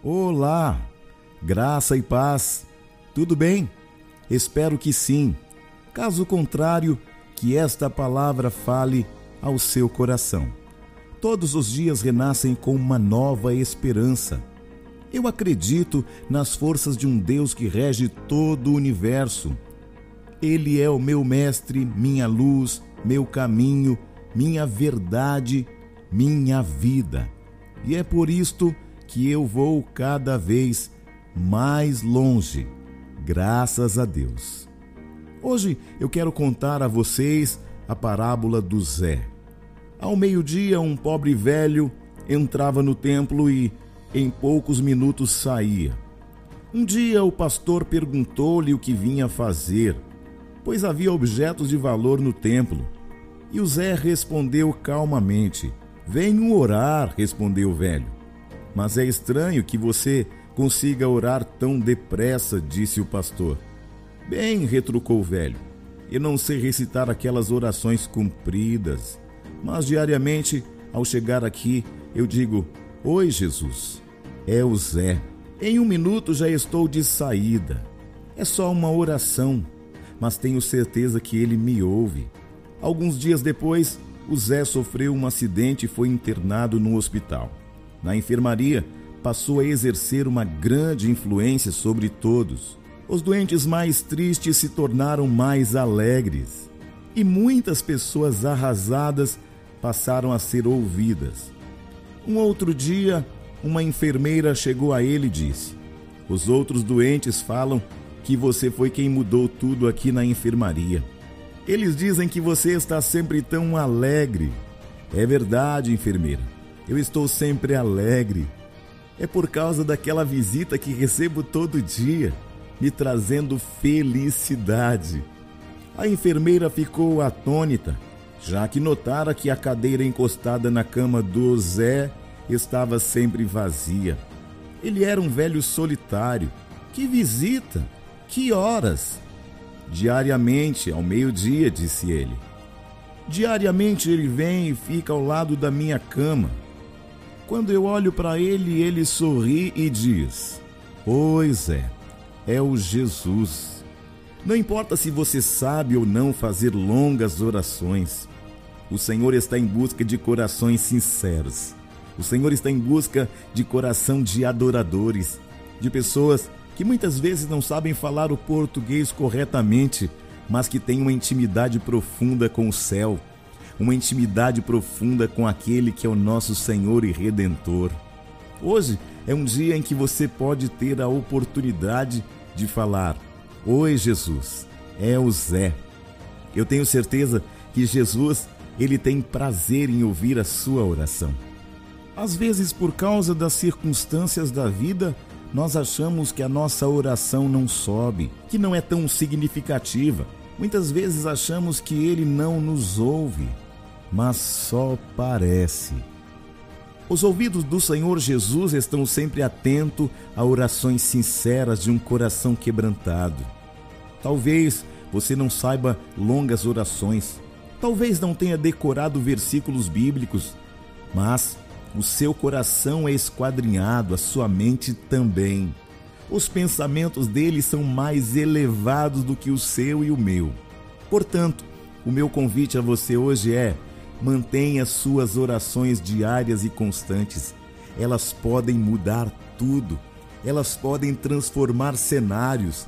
Olá, graça e paz. Tudo bem? Espero que sim. Caso contrário, que esta palavra fale ao seu coração. Todos os dias renascem com uma nova esperança. Eu acredito nas forças de um Deus que rege todo o universo. Ele é o meu mestre, minha luz, meu caminho, minha verdade, minha vida. E é por isto que eu vou cada vez mais longe, graças a Deus. Hoje eu quero contar a vocês a parábola do Zé. Ao meio-dia, um pobre velho entrava no templo e em poucos minutos saía. Um dia o pastor perguntou-lhe o que vinha fazer, pois havia objetos de valor no templo. E o Zé respondeu calmamente: Venho orar, respondeu o velho. Mas é estranho que você consiga orar tão depressa, disse o pastor. Bem, retrucou o velho, eu não sei recitar aquelas orações compridas, mas diariamente, ao chegar aqui, eu digo: Oi, Jesus, é o Zé. Em um minuto já estou de saída. É só uma oração, mas tenho certeza que ele me ouve. Alguns dias depois, o Zé sofreu um acidente e foi internado no hospital na enfermaria, passou a exercer uma grande influência sobre todos. Os doentes mais tristes se tornaram mais alegres e muitas pessoas arrasadas passaram a ser ouvidas. Um outro dia, uma enfermeira chegou a ele e disse: Os outros doentes falam que você foi quem mudou tudo aqui na enfermaria. Eles dizem que você está sempre tão alegre. É verdade, enfermeira eu estou sempre alegre. É por causa daquela visita que recebo todo dia, me trazendo felicidade. A enfermeira ficou atônita, já que notara que a cadeira encostada na cama do Zé estava sempre vazia. Ele era um velho solitário. Que visita! Que horas! Diariamente, ao meio-dia, disse ele. Diariamente ele vem e fica ao lado da minha cama quando eu olho para ele, ele sorri e diz: Pois é, é o Jesus. Não importa se você sabe ou não fazer longas orações, o Senhor está em busca de corações sinceros. O Senhor está em busca de coração de adoradores, de pessoas que muitas vezes não sabem falar o português corretamente, mas que têm uma intimidade profunda com o céu, uma intimidade profunda com aquele que é o nosso Senhor e Redentor. Hoje é um dia em que você pode ter a oportunidade de falar: Oi, Jesus, é o Zé. Eu tenho certeza que Jesus, ele tem prazer em ouvir a sua oração. Às vezes, por causa das circunstâncias da vida, nós achamos que a nossa oração não sobe, que não é tão significativa. Muitas vezes achamos que ele não nos ouve mas só parece. Os ouvidos do Senhor Jesus estão sempre atentos a orações sinceras de um coração quebrantado. Talvez você não saiba longas orações, talvez não tenha decorado versículos bíblicos, mas o seu coração é esquadrinhado, a sua mente também. Os pensamentos dele são mais elevados do que o seu e o meu. Portanto, o meu convite a você hoje é Mantenha suas orações diárias e constantes. Elas podem mudar tudo. Elas podem transformar cenários.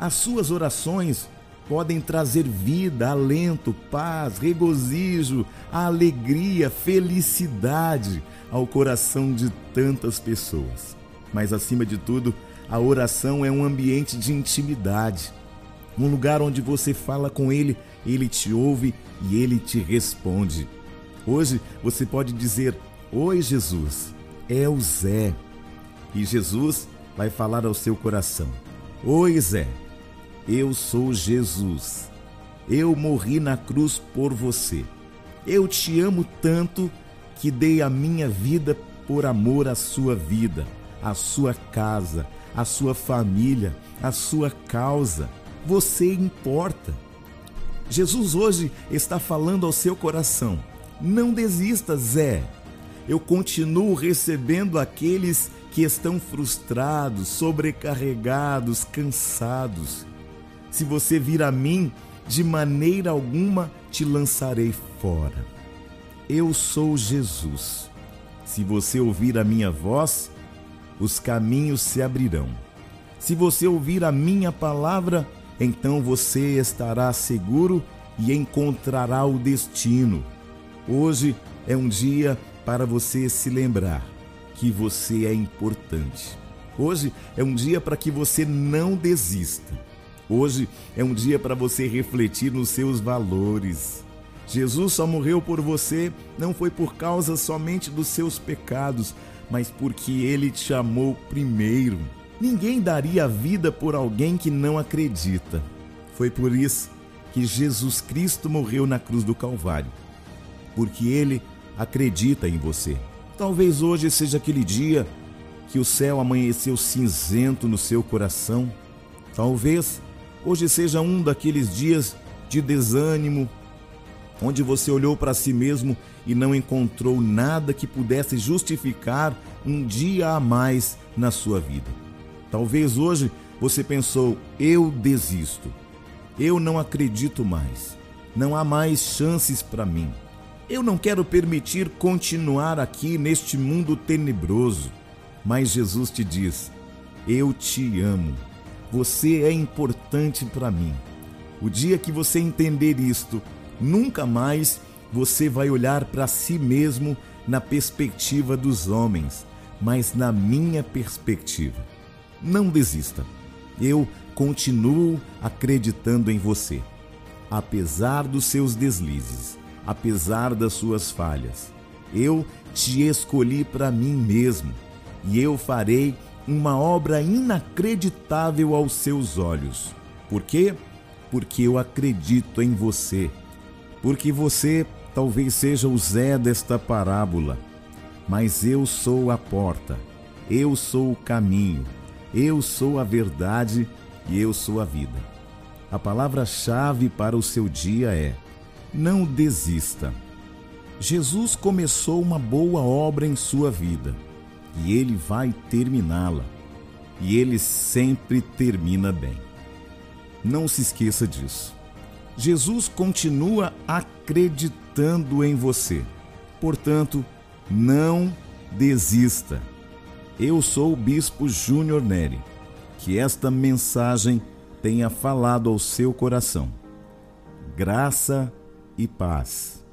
As suas orações podem trazer vida, alento, paz, regozijo, alegria, felicidade ao coração de tantas pessoas. Mas acima de tudo, a oração é um ambiente de intimidade, um lugar onde você fala com ele ele te ouve e ele te responde. Hoje você pode dizer: Oi, Jesus, é o Zé. E Jesus vai falar ao seu coração: Oi, Zé, eu sou Jesus. Eu morri na cruz por você. Eu te amo tanto que dei a minha vida por amor à sua vida, à sua casa, à sua família, à sua causa. Você importa. Jesus hoje está falando ao seu coração. Não desista, Zé. eu continuo recebendo aqueles que estão frustrados, sobrecarregados, cansados. Se você vir a mim, de maneira alguma te lançarei fora. Eu sou Jesus. Se você ouvir a minha voz, os caminhos se abrirão. Se você ouvir a minha palavra, então você estará seguro e encontrará o destino. Hoje é um dia para você se lembrar que você é importante. Hoje é um dia para que você não desista. Hoje é um dia para você refletir nos seus valores. Jesus só morreu por você não foi por causa somente dos seus pecados, mas porque ele te amou primeiro. Ninguém daria a vida por alguém que não acredita. Foi por isso que Jesus Cristo morreu na cruz do Calvário, porque ele acredita em você. Talvez hoje seja aquele dia que o céu amanheceu cinzento no seu coração. Talvez hoje seja um daqueles dias de desânimo, onde você olhou para si mesmo e não encontrou nada que pudesse justificar um dia a mais na sua vida. Talvez hoje você pensou: eu desisto, eu não acredito mais, não há mais chances para mim. Eu não quero permitir continuar aqui neste mundo tenebroso. Mas Jesus te diz: Eu te amo. Você é importante para mim. O dia que você entender isto, Nunca mais você vai olhar para si mesmo na perspectiva dos homens, mas na minha perspectiva. Não desista. Eu continuo acreditando em você. Apesar dos seus deslizes, apesar das suas falhas, eu te escolhi para mim mesmo e eu farei uma obra inacreditável aos seus olhos. Por quê? Porque eu acredito em você porque você talvez seja o Zé desta parábola, mas eu sou a porta, eu sou o caminho, eu sou a verdade e eu sou a vida. A palavra-chave para o seu dia é: não desista. Jesus começou uma boa obra em sua vida e ele vai terminá-la. E ele sempre termina bem. Não se esqueça disso. Jesus continua acreditando em você. Portanto, não desista. Eu sou o Bispo Júnior Neri. Que esta mensagem tenha falado ao seu coração. Graça e paz.